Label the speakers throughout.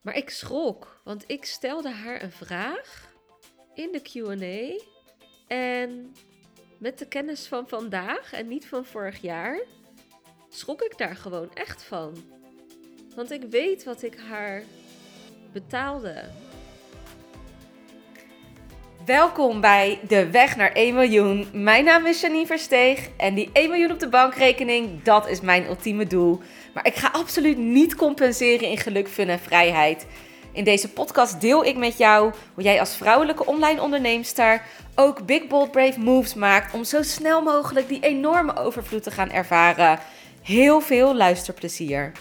Speaker 1: Maar ik schrok, want ik stelde haar een vraag in de QA. En met de kennis van vandaag en niet van vorig jaar, schrok ik daar gewoon echt van. Want ik weet wat ik haar betaalde.
Speaker 2: Welkom bij De Weg naar 1 miljoen. Mijn naam is Janine Versteeg en die 1 miljoen op de bankrekening, dat is mijn ultieme doel. Maar ik ga absoluut niet compenseren in geluk, fun en vrijheid. In deze podcast deel ik met jou hoe jij als vrouwelijke online onderneemster ook big bold brave moves maakt om zo snel mogelijk die enorme overvloed te gaan ervaren. Heel veel luisterplezier.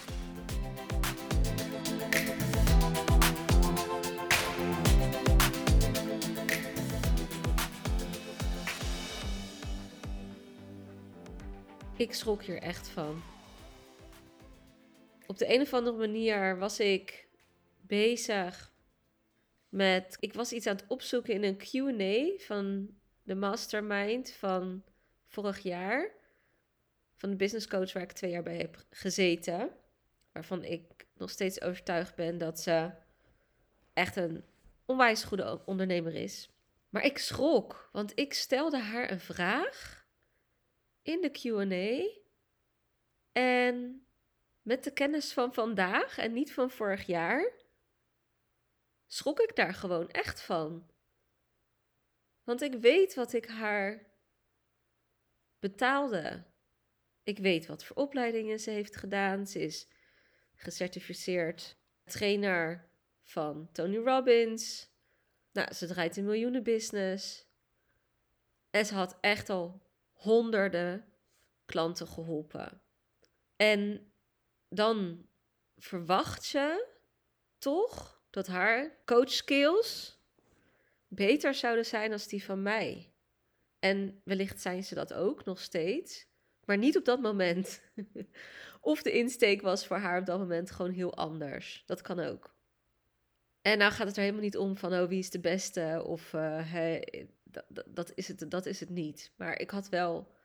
Speaker 1: Ik schrok hier echt van. Op de een of andere manier was ik bezig met. Ik was iets aan het opzoeken in een QA van de mastermind van vorig jaar. Van de business coach waar ik twee jaar bij heb gezeten. Waarvan ik nog steeds overtuigd ben dat ze echt een onwijs goede ondernemer is. Maar ik schrok, want ik stelde haar een vraag in de QA. En met de kennis van vandaag en niet van vorig jaar, schrok ik daar gewoon echt van. Want ik weet wat ik haar betaalde. Ik weet wat voor opleidingen ze heeft gedaan. Ze is gecertificeerd trainer van Tony Robbins. Nou, ze draait een miljoenenbusiness. En ze had echt al honderden klanten geholpen. En dan verwacht je toch dat haar coach skills beter zouden zijn als die van mij. En wellicht zijn ze dat ook nog steeds, maar niet op dat moment. of de insteek was voor haar op dat moment gewoon heel anders. Dat kan ook. En nou gaat het er helemaal niet om van, oh, wie is de beste? Of uh, dat, dat, is het, dat is het niet. Maar ik had wel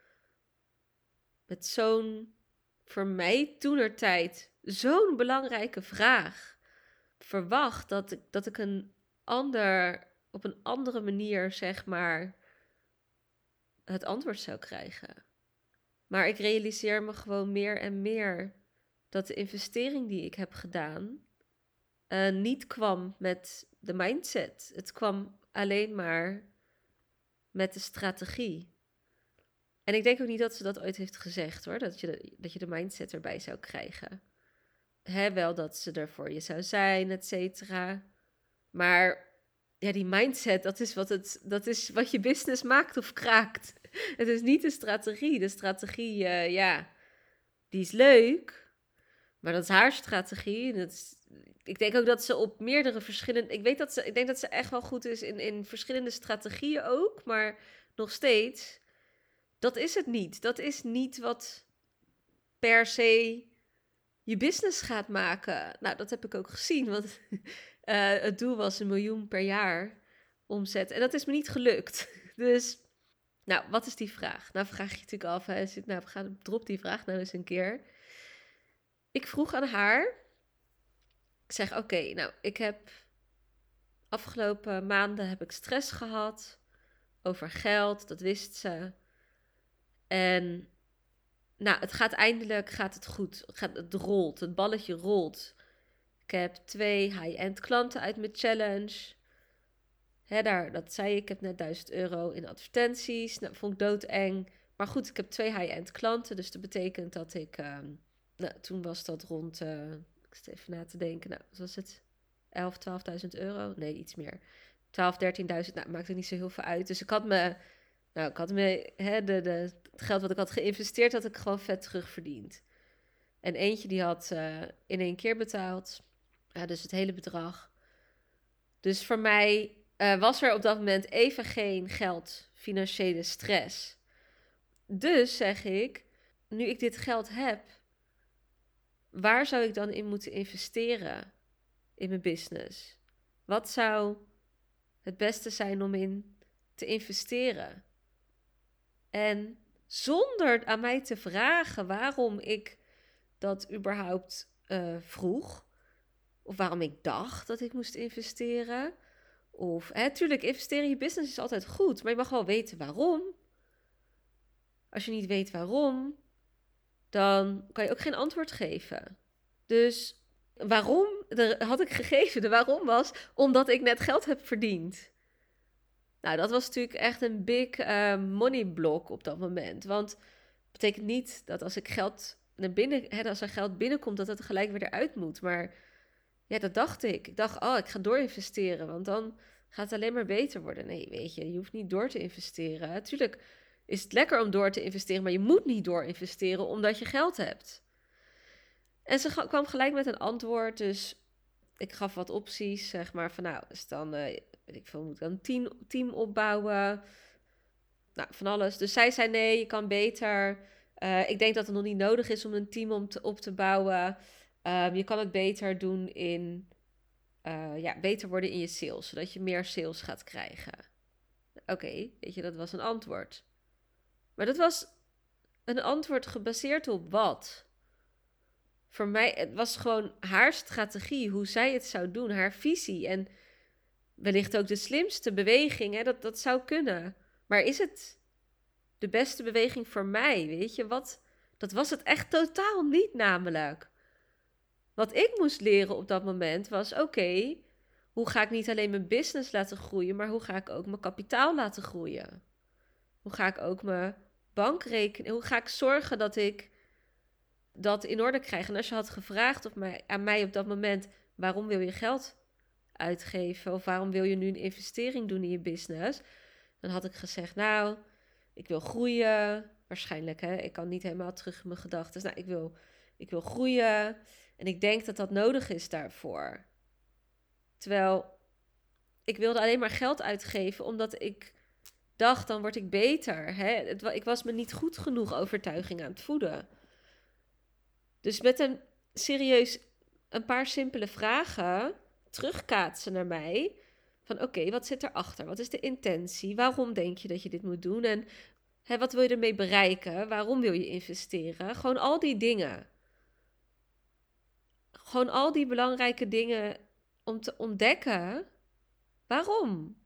Speaker 1: met zo'n, voor mij toenertijd, zo'n belangrijke vraag verwacht dat ik, dat ik een ander, op een andere manier, zeg maar, het antwoord zou krijgen. Maar ik realiseer me gewoon meer en meer dat de investering die ik heb gedaan uh, niet kwam met de mindset. Het kwam alleen maar met de strategie. En ik denk ook niet dat ze dat ooit heeft gezegd hoor, dat je de, dat je de mindset erbij zou krijgen. Hè, wel dat ze er voor je zou zijn, et cetera. Maar ja, die mindset, dat is, wat het, dat is wat je business maakt of kraakt. Het is niet de strategie. De strategie, uh, ja, die is leuk. Maar dat is haar strategie. Dat is, ik denk ook dat ze op meerdere verschillende. Ik weet dat ze. Ik denk dat ze echt wel goed is in, in verschillende strategieën ook. Maar nog steeds. Dat is het niet. Dat is niet wat per se je business gaat maken. Nou, dat heb ik ook gezien. Want uh, het doel was een miljoen per jaar omzet. En dat is me niet gelukt. Dus, nou, wat is die vraag? Nou, vraag je natuurlijk af. Hè. Nou, we gaan, drop die vraag nou eens een keer. Ik vroeg aan haar. Ik zeg, oké, nou, ik heb afgelopen maanden heb ik stress gehad over geld. Dat wist ze. En nou, het gaat eindelijk gaat het goed. Het, gaat, het rolt, het balletje rolt. Ik heb twee high-end klanten uit mijn challenge. Hè, daar, dat zei ik, ik heb net 1000 euro in advertenties. Nou, vond ik doodeng. Maar goed, ik heb twee high-end klanten. Dus dat betekent dat ik... Uh, nou, toen was dat rond... Uh, ik even na te denken. Nou, was het 11, 12.000 euro? Nee, iets meer. 12, 13.000. Nou, maakt er niet zo heel veel uit. Dus ik had me... Nou, ik had me... Hè, de, de, het geld wat ik had geïnvesteerd, had ik gewoon vet terugverdiend. En eentje die had uh, in één keer betaald. Ja, dus het hele bedrag. Dus voor mij uh, was er op dat moment even geen geld, financiële stress. Dus zeg ik, nu ik dit geld heb, waar zou ik dan in moeten investeren in mijn business? Wat zou het beste zijn om in te investeren? En zonder aan mij te vragen waarom ik dat überhaupt uh, vroeg, Of waarom ik dacht dat ik moest investeren. Of, hè, tuurlijk, investeren in je business is altijd goed, maar je mag wel weten waarom. Als je niet weet waarom, dan kan je ook geen antwoord geven. Dus waarom er had ik gegeven? De waarom was omdat ik net geld heb verdiend. Nou, dat was natuurlijk echt een big uh, money block op dat moment. Want het betekent niet dat als ik geld binnen, hè, als er geld binnenkomt, dat het gelijk weer eruit moet. Maar ja, dat dacht ik. Ik dacht, oh, ik ga door investeren, want dan gaat het alleen maar beter worden. Nee, weet je, je hoeft niet door te investeren. Natuurlijk is het lekker om door te investeren, maar je moet niet door investeren omdat je geld hebt. En ze kwam gelijk met een antwoord, dus ik gaf wat opties, zeg maar, van nou, is dan, uh, weet ik veel, moet ik dan een team, team opbouwen? Nou, van alles. Dus zij zei nee, je kan beter. Uh, ik denk dat het nog niet nodig is om een team om te, op te bouwen. Um, je kan het beter doen in, uh, ja, beter worden in je sales, zodat je meer sales gaat krijgen. Oké, weet je, dat was een antwoord. Maar dat was een antwoord gebaseerd op wat? Voor mij, het was gewoon haar strategie, hoe zij het zou doen, haar visie. En wellicht ook de slimste beweging, hè? Dat, dat zou kunnen. Maar is het de beste beweging voor mij? Weet je, wat? Dat was het echt totaal niet, namelijk. Wat ik moest leren op dat moment was: oké, hoe ga ik niet alleen mijn business laten groeien, maar hoe ga ik ook mijn kapitaal laten groeien? Hoe ga ik ook mijn bankrekening, hoe ga ik zorgen dat ik dat in orde krijg? En als je had gevraagd op mij, aan mij op dat moment: waarom wil je geld uitgeven of waarom wil je nu een investering doen in je business? Dan had ik gezegd: nou, ik wil groeien. Waarschijnlijk, hè? Ik kan niet helemaal terug in mijn gedachten. Nou, ik wil, ik wil groeien. En ik denk dat dat nodig is daarvoor. Terwijl ik wilde alleen maar geld uitgeven omdat ik dacht, dan word ik beter. Hè? Ik was me niet goed genoeg overtuiging aan het voeden. Dus met een serieus een paar simpele vragen terugkaatsen naar mij. Van oké, wat zit erachter? Wat is de intentie? Waarom denk je dat je dit moet doen? En hè, wat wil je ermee bereiken? Waarom wil je investeren? Gewoon al die dingen gewoon al die belangrijke dingen om te ontdekken. Waarom?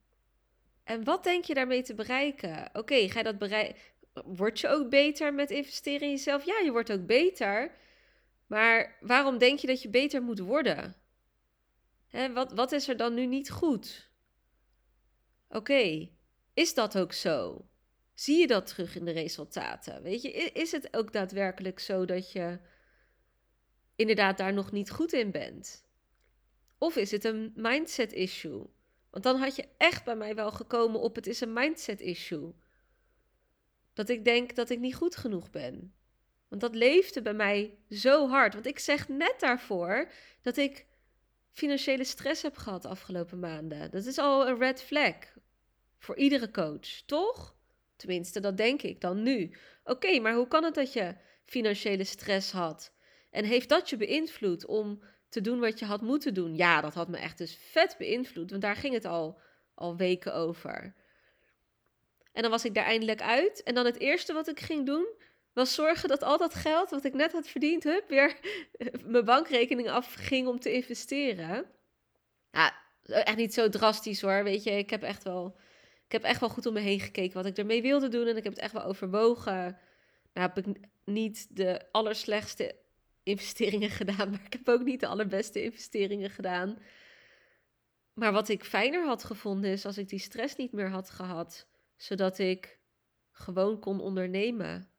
Speaker 1: En wat denk je daarmee te bereiken? Oké, ga je dat bereiken? Word je ook beter met investeren in jezelf? Ja, je wordt ook beter. Maar waarom denk je dat je beter moet worden? Hè, wat, wat is er dan nu niet goed? Oké, is dat ook zo? Zie je dat terug in de resultaten? Weet je, is het ook daadwerkelijk zo dat je inderdaad daar nog niet goed in bent? Of is het een mindset issue? Want dan had je echt bij mij wel gekomen op het is een mindset issue. Dat ik denk dat ik niet goed genoeg ben. Want dat leefde bij mij zo hard. Want ik zeg net daarvoor dat ik financiële stress heb gehad de afgelopen maanden. Dat is al een red flag voor iedere coach, toch? Tenminste, dat denk ik dan nu. Oké, maar hoe kan het dat je financiële stress had? En heeft dat je beïnvloed om te doen wat je had moeten doen? Ja, dat had me echt dus vet beïnvloed, want daar ging het al, al weken over. En dan was ik daar eindelijk uit. En dan het eerste wat ik ging doen, was zorgen dat al dat geld wat ik net had verdiend, hup, weer mijn bankrekening afging om te investeren. Ja, echt niet zo drastisch hoor, weet je. Ik heb echt wel, ik heb echt wel goed om me heen gekeken wat ik ermee wilde doen. En ik heb het echt wel overwogen. Nou heb ik niet de allerslechtste investeringen gedaan, maar ik heb ook niet de allerbeste investeringen gedaan. Maar wat ik fijner had gevonden is als ik die stress niet meer had gehad, zodat ik gewoon kon ondernemen.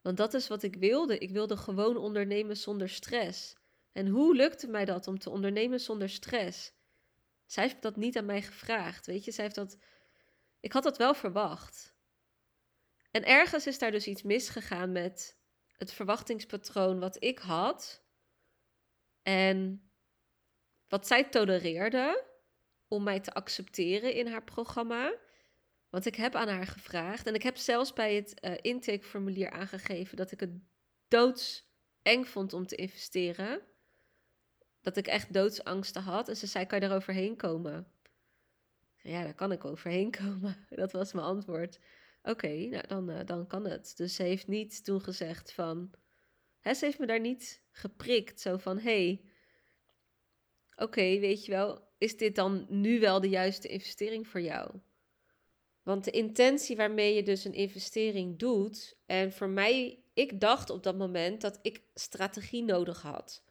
Speaker 1: Want dat is wat ik wilde. Ik wilde gewoon ondernemen zonder stress. En hoe lukte mij dat om te ondernemen zonder stress? Zij heeft dat niet aan mij gevraagd, weet je. Zij heeft dat. Ik had dat wel verwacht. En ergens is daar dus iets misgegaan met het verwachtingspatroon wat ik had en wat zij tolereerde om mij te accepteren in haar programma. Want ik heb aan haar gevraagd en ik heb zelfs bij het uh, intakeformulier aangegeven dat ik het doodseng vond om te investeren. Dat ik echt doodsangsten had. En ze zei: Kan je er overheen komen? Ja, daar kan ik overheen komen. Dat was mijn antwoord. Oké, nou dan, uh, dan kan het. Dus ze heeft niet toen gezegd van. Hè, ze heeft me daar niet geprikt. Zo van: hey, oké, weet je wel, is dit dan nu wel de juiste investering voor jou? Want de intentie waarmee je dus een investering doet, en voor mij, ik dacht op dat moment dat ik strategie nodig had.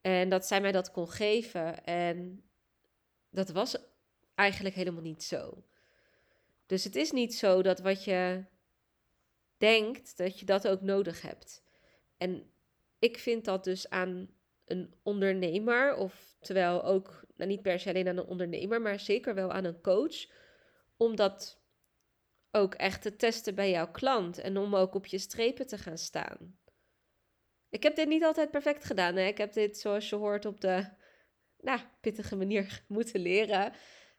Speaker 1: En dat zij mij dat kon geven. En dat was eigenlijk helemaal niet zo. Dus het is niet zo dat wat je denkt, dat je dat ook nodig hebt. En ik vind dat dus aan een ondernemer, of terwijl ook, nou niet per se alleen aan een ondernemer, maar zeker wel aan een coach, om dat ook echt te testen bij jouw klant en om ook op je strepen te gaan staan. Ik heb dit niet altijd perfect gedaan. Hè? Ik heb dit, zoals je hoort, op de nou, pittige manier moeten leren.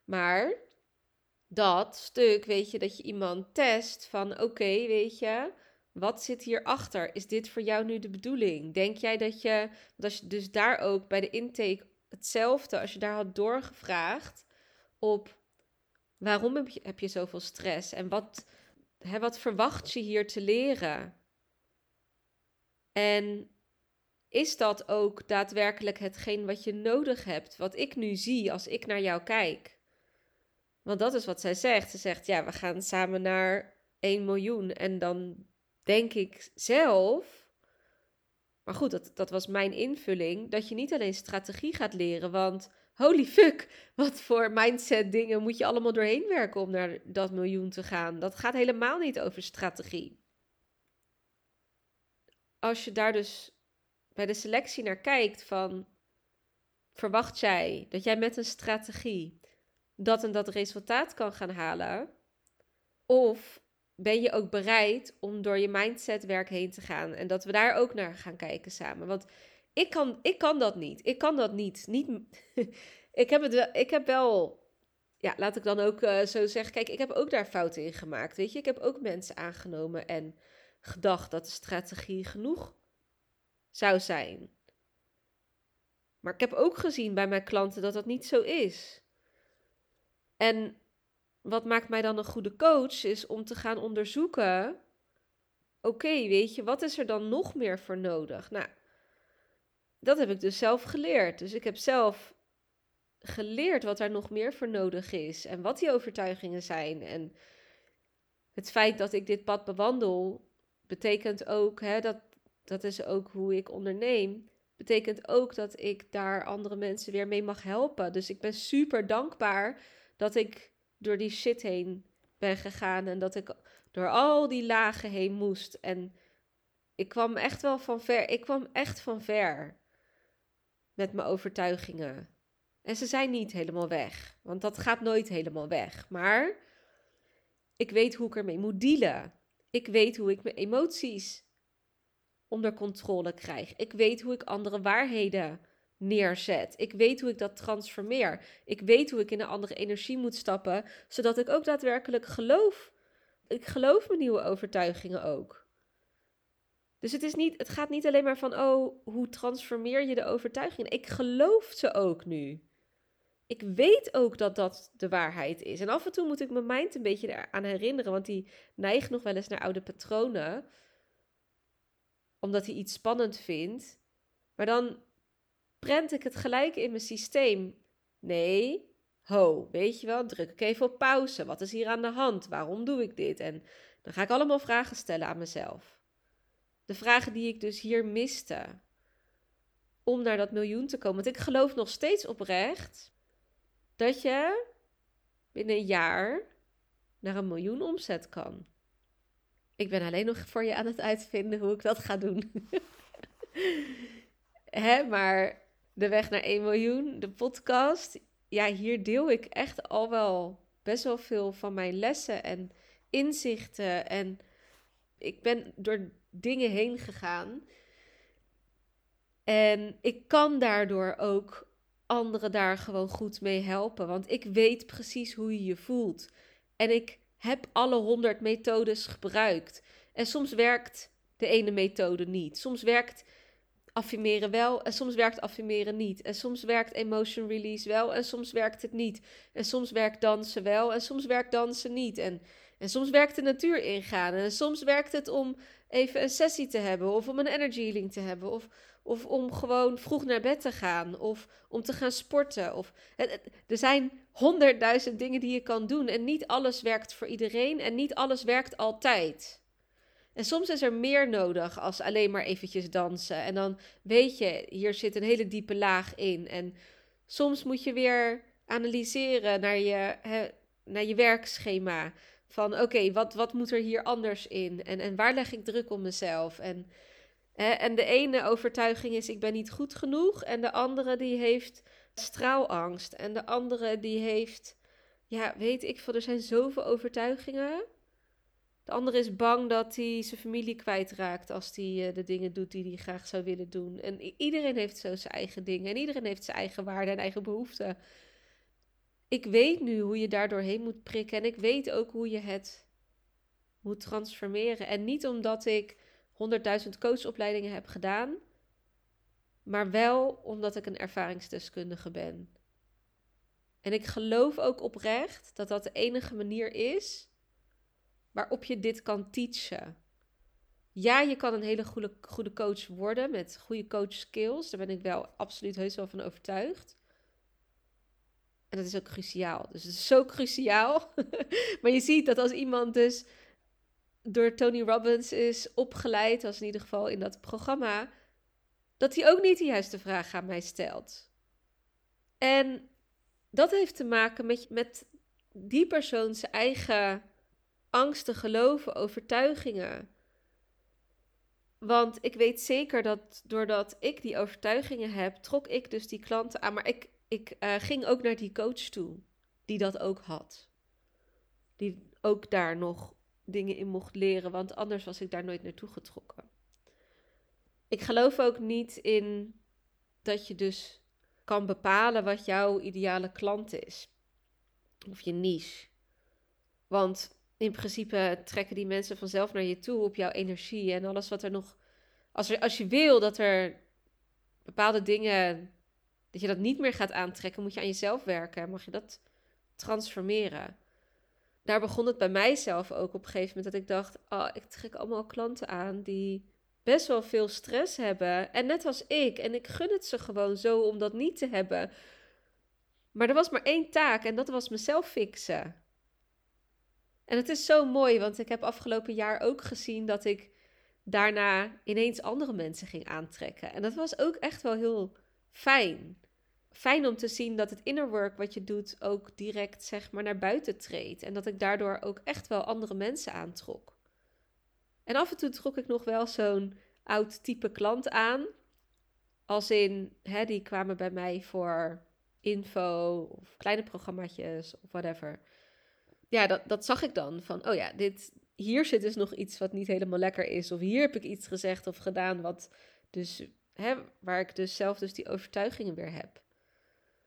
Speaker 1: Maar dat stuk, weet je, dat je iemand test van oké, weet je, wat zit hierachter? Is dit voor jou nu de bedoeling? Denk jij dat je, je dus daar ook bij de intake hetzelfde, als je daar had doorgevraagd op waarom heb je, heb je zoveel stress en wat, hè, wat verwacht je hier te leren? En is dat ook daadwerkelijk hetgeen wat je nodig hebt, wat ik nu zie als ik naar jou kijk? Want dat is wat zij zegt. Ze zegt, ja, we gaan samen naar 1 miljoen. En dan denk ik zelf, maar goed, dat, dat was mijn invulling, dat je niet alleen strategie gaat leren, want holy fuck, wat voor mindset dingen moet je allemaal doorheen werken om naar dat miljoen te gaan. Dat gaat helemaal niet over strategie. Als je daar dus bij de selectie naar kijkt van, verwacht jij dat jij met een strategie dat en dat resultaat kan gaan halen? Of ben je ook bereid om door je mindsetwerk heen te gaan en dat we daar ook naar gaan kijken samen? Want ik kan, ik kan dat niet. Ik kan dat niet. niet ik, heb het wel, ik heb wel, ja, laat ik dan ook uh, zo zeggen. Kijk, ik heb ook daar fouten in gemaakt. Weet je, ik heb ook mensen aangenomen en gedacht dat de strategie genoeg zou zijn. Maar ik heb ook gezien bij mijn klanten dat dat niet zo is. En wat maakt mij dan een goede coach is om te gaan onderzoeken. Oké, weet je, wat is er dan nog meer voor nodig? Nou, dat heb ik dus zelf geleerd. Dus ik heb zelf geleerd wat er nog meer voor nodig is en wat die overtuigingen zijn. En het feit dat ik dit pad bewandel, betekent ook, hè, dat, dat is ook hoe ik onderneem, betekent ook dat ik daar andere mensen weer mee mag helpen. Dus ik ben super dankbaar dat ik door die shit heen ben gegaan en dat ik door al die lagen heen moest. En ik kwam echt wel van ver. Ik kwam echt van ver met mijn overtuigingen. En ze zijn niet helemaal weg, want dat gaat nooit helemaal weg. Maar ik weet hoe ik ermee moet dealen. Ik weet hoe ik mijn emoties onder controle krijg. Ik weet hoe ik andere waarheden neerzet. Ik weet hoe ik dat transformeer. Ik weet hoe ik in een andere energie moet stappen, zodat ik ook daadwerkelijk geloof. Ik geloof mijn nieuwe overtuigingen ook. Dus het, is niet, het gaat niet alleen maar van, oh, hoe transformeer je de overtuigingen? Ik geloof ze ook nu. Ik weet ook dat dat de waarheid is. En af en toe moet ik mijn mind een beetje eraan herinneren, want die neigt nog wel eens naar oude patronen, omdat hij iets spannend vindt. Maar dan prent ik het gelijk in mijn systeem. Nee, ho, weet je wel, druk ik even op pauze. Wat is hier aan de hand? Waarom doe ik dit? En dan ga ik allemaal vragen stellen aan mezelf. De vragen die ik dus hier miste om naar dat miljoen te komen. Want ik geloof nog steeds oprecht dat je binnen een jaar naar een miljoen omzet kan. Ik ben alleen nog voor je aan het uitvinden hoe ik dat ga doen. Hè, maar de weg naar 1 miljoen, de podcast. Ja, hier deel ik echt al wel best wel veel van mijn lessen en inzichten. En ik ben door dingen heen gegaan. En ik kan daardoor ook anderen daar gewoon goed mee helpen. Want ik weet precies hoe je je voelt. En ik heb alle honderd methodes gebruikt. En soms werkt de ene methode niet. Soms werkt affirmeren wel en soms werkt affirmeren niet. En soms werkt emotion release wel en soms werkt het niet. En soms werkt dansen wel en soms werkt dansen niet. En, en soms werkt de natuur ingaan en soms werkt het om even een sessie te hebben of om een energy healing te hebben of, Of om gewoon vroeg naar bed te gaan. Of om te gaan sporten. Of, er zijn honderdduizend dingen die je kan doen. En niet alles werkt voor iedereen. En niet alles werkt altijd. En soms is er meer nodig als alleen maar eventjes dansen. En dan weet je, hier zit een hele diepe laag in. En soms moet je weer analyseren naar je, naar je werkschema. Van oké, wat, wat moet er hier anders in? En, en waar leg ik druk op mezelf? En, en de ene overtuiging is ik ben niet goed genoeg. En de andere die heeft straalangst. En de andere die heeft, ja, weet ik veel, er zijn zoveel overtuigingen. De andere is bang dat hij zijn familie kwijtraakt als hij uh, de dingen doet die hij graag zou willen doen. En iedereen heeft zo zijn eigen dingen. En iedereen heeft zijn eigen waarden en eigen behoeften. Ik weet nu hoe je daar doorheen moet prikken. En ik weet ook hoe je het moet transformeren. En niet omdat ik 100.000 coachopleidingen heb gedaan. Maar wel omdat ik een ervaringsdeskundige ben. En ik geloof ook oprecht dat dat de enige manier is waarop je dit kan teachen. Ja, je kan een hele goede, goede coach worden met goede coach skills. Daar ben ik wel absoluut heus wel van overtuigd. En dat is ook cruciaal. Dus het is zo cruciaal. maar je ziet dat als iemand dus door Tony Robbins is opgeleid, als in ieder geval in dat programma, dat hij ook niet de juiste vraag aan mij stelt. En dat heeft te maken met, met die persoon zijn eigen angsten, geloven, overtuigingen. Want ik weet zeker dat doordat ik die overtuigingen heb, trok ik dus die klanten aan. Maar ik, ik uh, ging ook naar die coach toe, die dat ook had. Die ook daar nog dingen in mocht leren, want anders was ik daar nooit naartoe getrokken. Ik geloof ook niet in dat je dus kan bepalen wat jouw ideale klant is. Of je niche. Want in principe trekken die mensen vanzelf naar je toe op jouw energie en alles wat er nog. Als, als je wil dat er bepaalde dingen. dat je dat niet meer gaat aantrekken, moet je aan jezelf werken. Mag je dat transformeren. Daar begon het bij mijzelf ook op een gegeven moment dat ik dacht: oh, ik trek allemaal klanten aan die best wel veel stress hebben. En net als ik. En ik gun het ze gewoon zo om dat niet te hebben. Maar er was maar één taak en dat was mezelf fixen. En het is zo mooi, want ik heb afgelopen jaar ook gezien dat ik daarna ineens andere mensen ging aantrekken. En dat was ook echt wel heel fijn. Fijn om te zien dat het inner work wat je doet ook direct zeg maar naar buiten treedt. En dat ik daardoor ook echt wel andere mensen aantrok. En af en toe trok ik nog wel zo'n oud type klant aan. Als in, hè, die kwamen bij mij voor info of kleine programmaatjes of whatever ja, dat, dat zag ik dan. Van, oh ja, dit, hier zit dus nog iets wat niet helemaal lekker is. Of hier heb ik iets gezegd of gedaan wat dus, hè, waar ik dus zelf dus die overtuigingen weer heb.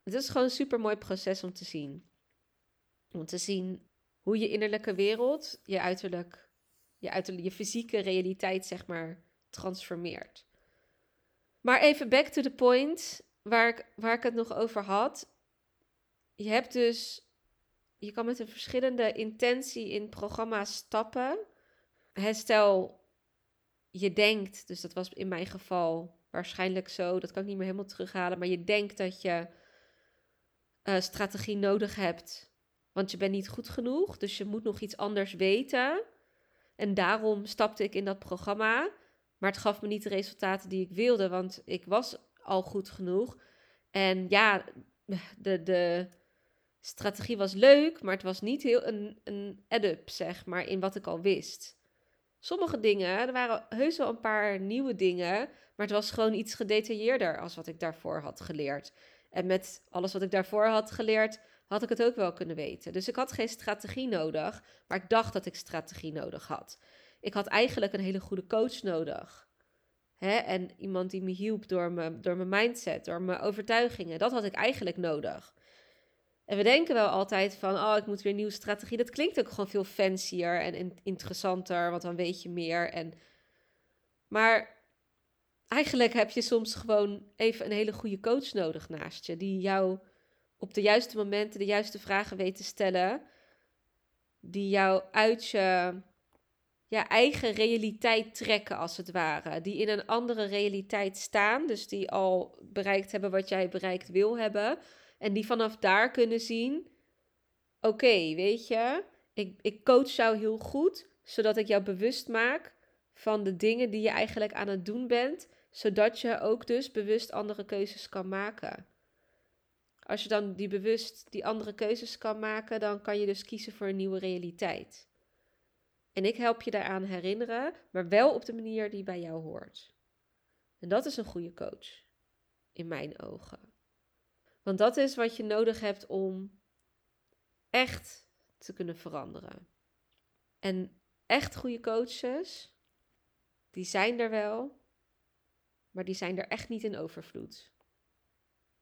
Speaker 1: Het is gewoon een super mooi proces om te zien. Om te zien hoe je innerlijke wereld, je uiterlijk, je, uiterlijk, je fysieke realiteit, zeg maar, transformeert. Maar even back to the point waar ik, waar ik het nog over had. Je hebt dus je kan met een verschillende intentie in programma's stappen. stel, je denkt, dus dat was in mijn geval waarschijnlijk zo, dat kan ik niet meer helemaal terughalen, maar je denkt dat je uh, strategie nodig hebt, want je bent niet goed genoeg, dus je moet nog iets anders weten. En daarom stapte ik in dat programma, maar het gaf me niet de resultaten die ik wilde, want ik was al goed genoeg. En ja, de, de, strategie was leuk, maar het was niet heel een, een add-up, zeg maar, in wat ik al wist. Sommige dingen, er waren heus wel een paar nieuwe dingen, maar het was gewoon iets gedetailleerder als wat ik daarvoor had geleerd. En met alles wat ik daarvoor had geleerd, had ik het ook wel kunnen weten. Dus ik had geen strategie nodig, maar ik dacht dat ik strategie nodig had. Ik had eigenlijk een hele goede coach nodig. Hè? En iemand die me hielp door, me, door mijn mindset, door mijn overtuigingen. Dat had ik eigenlijk nodig. En we denken wel altijd van, oh, ik moet weer een nieuwe strategie. Dat klinkt ook gewoon veel fancier en interessanter, want dan weet je meer. En... Maar eigenlijk heb je soms gewoon even een hele goede coach nodig naast je, die jou op de juiste momenten de juiste vragen weet te stellen, die jou uit je ja, eigen realiteit trekken, als het ware. Die in een andere realiteit staan, dus die al bereikt hebben wat jij bereikt wil hebben. En die vanaf daar kunnen zien: oké, weet je, ik, ik coach jou heel goed, zodat ik jou bewust maak van de dingen die je eigenlijk aan het doen bent, zodat je ook dus bewust andere keuzes kan maken. Als je dan die bewust die andere keuzes kan maken, dan kan je dus kiezen voor een nieuwe realiteit. En ik help je daaraan herinneren, maar wel op de manier die bij jou hoort. En dat is een goede coach, in mijn ogen. Want dat is wat je nodig hebt om echt te kunnen veranderen. En echt goede coaches, die zijn er wel, maar die zijn er echt niet in overvloed.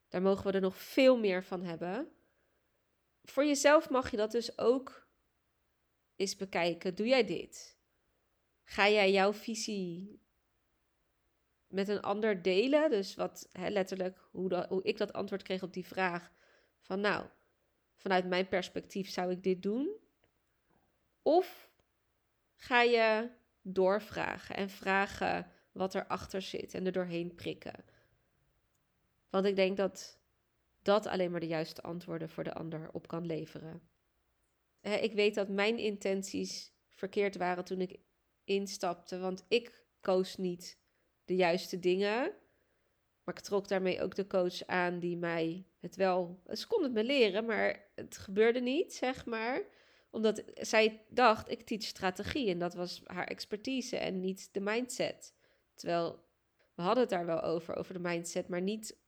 Speaker 1: Daar mogen we er nog veel meer van hebben. Voor jezelf mag je dat dus ook eens bekijken. Doe jij dit? Ga jij jouw visie met een ander delen? Dus wat hè, letterlijk, hoe, hoe ik dat antwoord kreeg op die vraag. Van nou, vanuit mijn perspectief zou ik dit doen. Of ga je doorvragen en vragen wat erachter zit en er doorheen prikken. Want ik denk dat dat alleen maar de juiste antwoorden voor de ander op kan leveren. Ik weet dat mijn intenties verkeerd waren toen ik instapte, want ik koos niet de juiste dingen. Maar ik trok daarmee ook de coach aan die mij het wel. Ze kon het me leren, maar het gebeurde niet, zeg maar. Omdat zij dacht, ik teach strategie en dat was haar expertise en niet de mindset. Terwijl we hadden het daar wel over, over de mindset, maar niet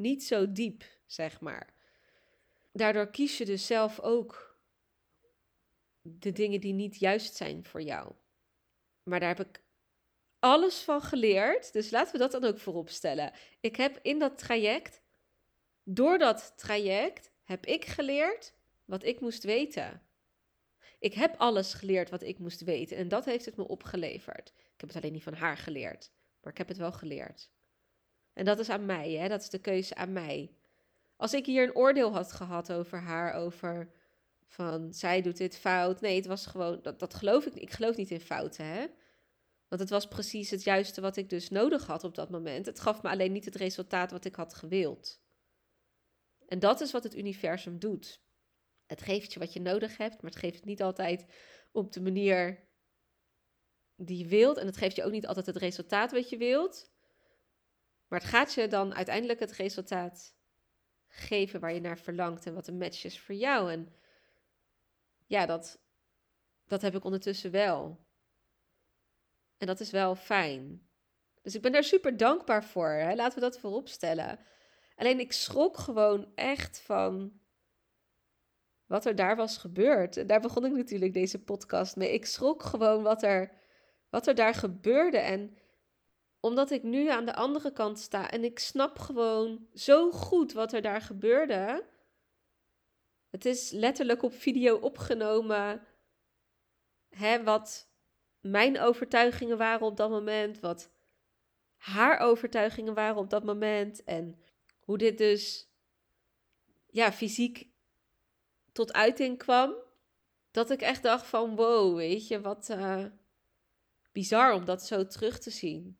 Speaker 1: niet zo diep, zeg maar. Daardoor kies je dus zelf ook de dingen die niet juist zijn voor jou. Maar daar heb ik alles van geleerd. Dus laten we dat dan ook voorop stellen. Ik heb in dat traject, door dat traject, heb ik geleerd wat ik moest weten. Ik heb alles geleerd wat ik moest weten en dat heeft het me opgeleverd. Ik heb het alleen niet van haar geleerd, maar ik heb het wel geleerd. En dat is aan mij, hè? dat is de keuze aan mij. Als ik hier een oordeel had gehad over haar, over van zij doet dit fout. Nee, het was gewoon, dat, dat geloof ik Ik geloof niet in fouten, hè. Want het was precies het juiste wat ik dus nodig had op dat moment. Het gaf me alleen niet het resultaat wat ik had gewild. En dat is wat het universum doet. Het geeft je wat je nodig hebt, maar het geeft het niet altijd op de manier die je wilt. En het geeft je ook niet altijd het resultaat wat je wilt. Maar het gaat je dan uiteindelijk het resultaat geven waar je naar verlangt en wat een match is voor jou. En ja, dat, dat heb ik ondertussen wel. En dat is wel fijn. Dus ik ben daar super dankbaar voor. Hè? Laten we dat voorop stellen. Alleen ik schrok gewoon echt van wat er daar was gebeurd. En daar begon ik natuurlijk deze podcast mee. Ik schrok gewoon wat er, wat er daar gebeurde. En omdat ik nu aan de andere kant sta en ik snap gewoon zo goed wat er daar gebeurde. Het is letterlijk op video opgenomen. Hè, wat mijn overtuigingen waren op dat moment. Wat haar overtuigingen waren op dat moment. En hoe dit dus ja, fysiek tot uiting kwam. Dat ik echt dacht van wow, weet je, wat uh, bizar om dat zo terug te zien.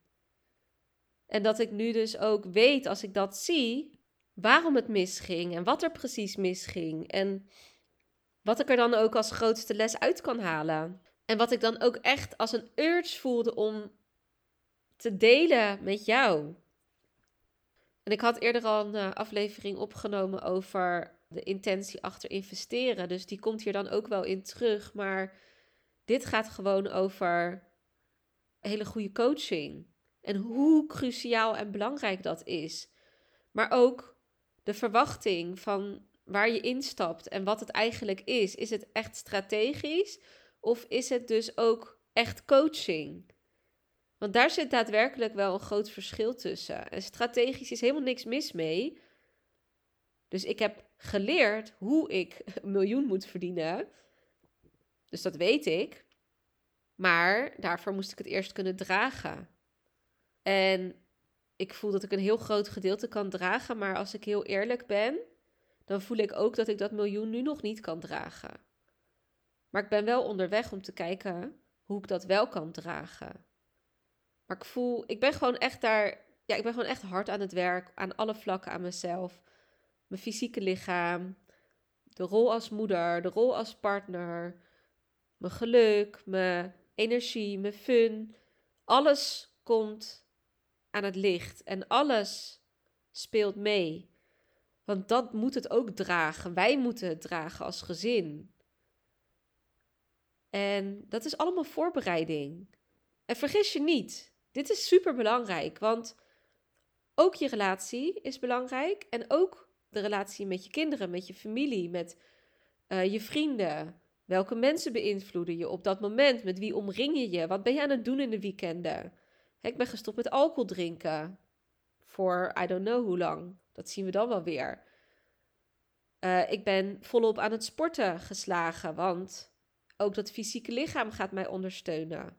Speaker 1: En dat ik nu dus ook weet, als ik dat zie, waarom het misging en wat er precies misging. En wat ik er dan ook als grootste les uit kan halen. En wat ik dan ook echt als een urge voelde om te delen met jou. En ik had eerder al een eh, aflevering opgenomen over de intentie achter investeren. Dus die komt hier dan ook wel in terug. Maar dit gaat gewoon over hele goede coaching. En hoe cruciaal en belangrijk dat is. Maar ook de verwachting van waar je instapt en wat het eigenlijk is. Is het echt strategisch of is het dus ook echt coaching? Want daar zit daadwerkelijk wel een groot verschil tussen. En strategisch is helemaal niks mis mee. Dus ik heb geleerd hoe ik een miljoen moet verdienen. Dus dat weet ik. Maar daarvoor moest ik het eerst kunnen dragen. En ik voel dat ik een heel groot gedeelte kan dragen, maar als ik heel eerlijk ben, dan voel ik ook dat ik dat miljoen nu nog niet kan dragen. Maar ik ben wel onderweg om te kijken hoe ik dat wel kan dragen. Maar ik voel, ik ben gewoon echt daar, ja, ik ben gewoon echt hard aan het werk, aan alle vlakken aan mezelf. Mijn fysieke lichaam, de rol als moeder, de rol als partner, mijn geluk, mijn energie, mijn fun. Alles komt aan het licht en alles speelt mee. Want dat moet het ook dragen. Wij moeten het dragen als gezin. En dat is allemaal voorbereiding. En vergis je niet, dit is super belangrijk, want ook je relatie is belangrijk en ook de relatie met je kinderen, met je familie, met uh, je vrienden. Welke mensen beïnvloeden je op dat moment? Met wie omring je je? Wat ben je aan het doen in de weekenden? ik ben gestopt met alcohol drinken. Voor I don't know hoe lang. Dat zien we dan wel weer. Uh, ik ben volop aan het sporten geslagen, want ook dat fysieke lichaam gaat mij ondersteunen.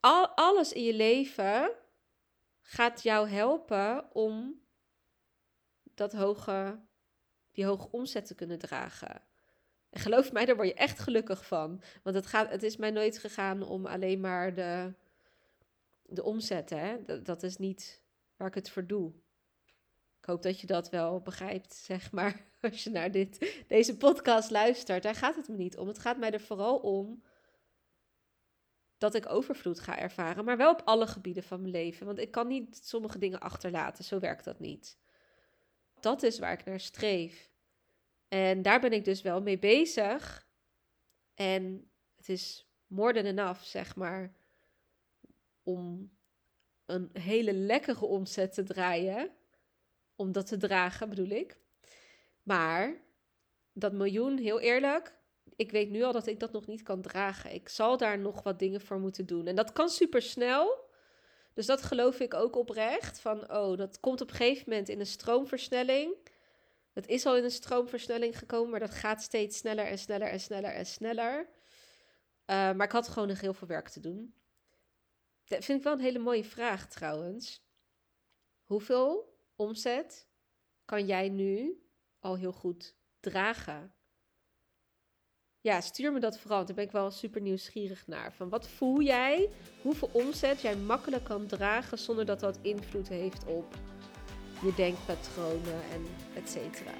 Speaker 1: Al, alles in je leven gaat jou helpen om dat hoge, die hoge omzet te kunnen dragen. En geloof mij, daar word je echt gelukkig van. Want het, gaat, het is mij nooit gegaan om alleen maar de, de omzet. Hè? Dat, dat is niet waar ik het voor doe. Ik hoop dat je dat wel begrijpt, zeg maar, als je naar dit, deze podcast luistert. Daar gaat het me niet om. Het gaat mij er vooral om dat ik overvloed ga ervaren, maar wel op alle gebieden van mijn leven. Want ik kan niet sommige dingen achterlaten, zo werkt dat niet. Dat is waar ik naar streef. En daar ben ik dus wel mee bezig. En het is more than enough, zeg maar, om een hele lekkere omzet te draaien. Om dat te dragen, bedoel ik. Maar dat miljoen, heel eerlijk, ik weet nu al dat ik dat nog niet kan dragen. Ik zal daar nog wat dingen voor moeten doen. En dat kan super snel. Dus dat geloof ik ook oprecht. Van, oh, dat komt op een gegeven moment in een stroomversnelling. Het is al in een stroomversnelling gekomen, maar dat gaat steeds sneller en sneller en sneller en sneller. Uh, maar ik had gewoon nog heel veel werk te doen. Dat vind ik wel een hele mooie vraag trouwens. Hoeveel omzet kan jij nu al heel goed dragen? Ja, stuur me dat vooral. Daar ben ik wel super nieuwsgierig naar. Van wat voel jij? Hoeveel omzet jij makkelijk kan dragen zonder dat dat invloed heeft op je denkpatronen en et cetera.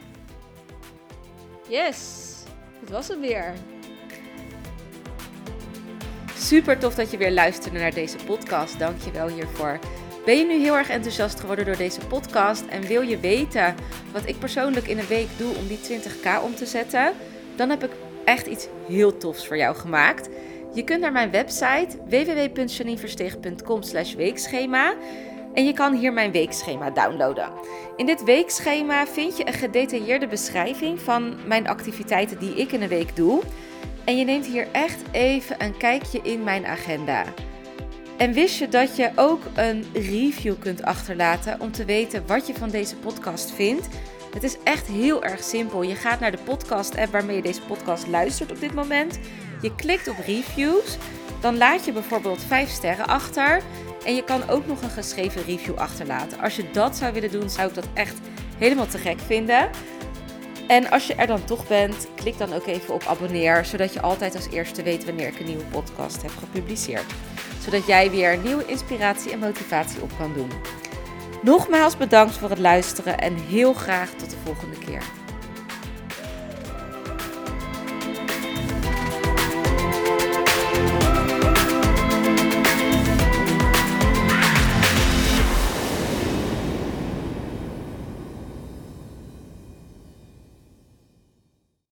Speaker 1: Yes, dat was het weer.
Speaker 2: Super tof dat je weer luisterde naar deze podcast. Dank je wel hiervoor. Ben je nu heel erg enthousiast geworden door deze podcast en wil je weten wat ik persoonlijk in een week doe om die 20k om te zetten? Dan heb ik echt iets heel tofs voor jou gemaakt. Je kunt naar mijn website www.janineversteeg.com/weekschema en je kan hier mijn weekschema downloaden. In dit weekschema vind je een gedetailleerde beschrijving van mijn activiteiten die ik in een week doe. En je neemt hier echt even een kijkje in mijn agenda. En wist je dat je ook een review kunt achterlaten om te weten wat je van deze podcast vindt? Het is echt heel erg simpel. Je gaat naar de podcast-app waarmee je deze podcast luistert op dit moment. Je klikt op reviews. Dan laat je bijvoorbeeld 5 sterren achter. En je kan ook nog een geschreven review achterlaten. Als je dat zou willen doen, zou ik dat echt helemaal te gek vinden. En als je er dan toch bent, klik dan ook even op abonneer, zodat je altijd als eerste weet wanneer ik een nieuwe podcast heb gepubliceerd. Zodat jij weer nieuwe inspiratie en motivatie op kan doen. Nogmaals bedankt voor het luisteren en heel graag tot de volgende keer.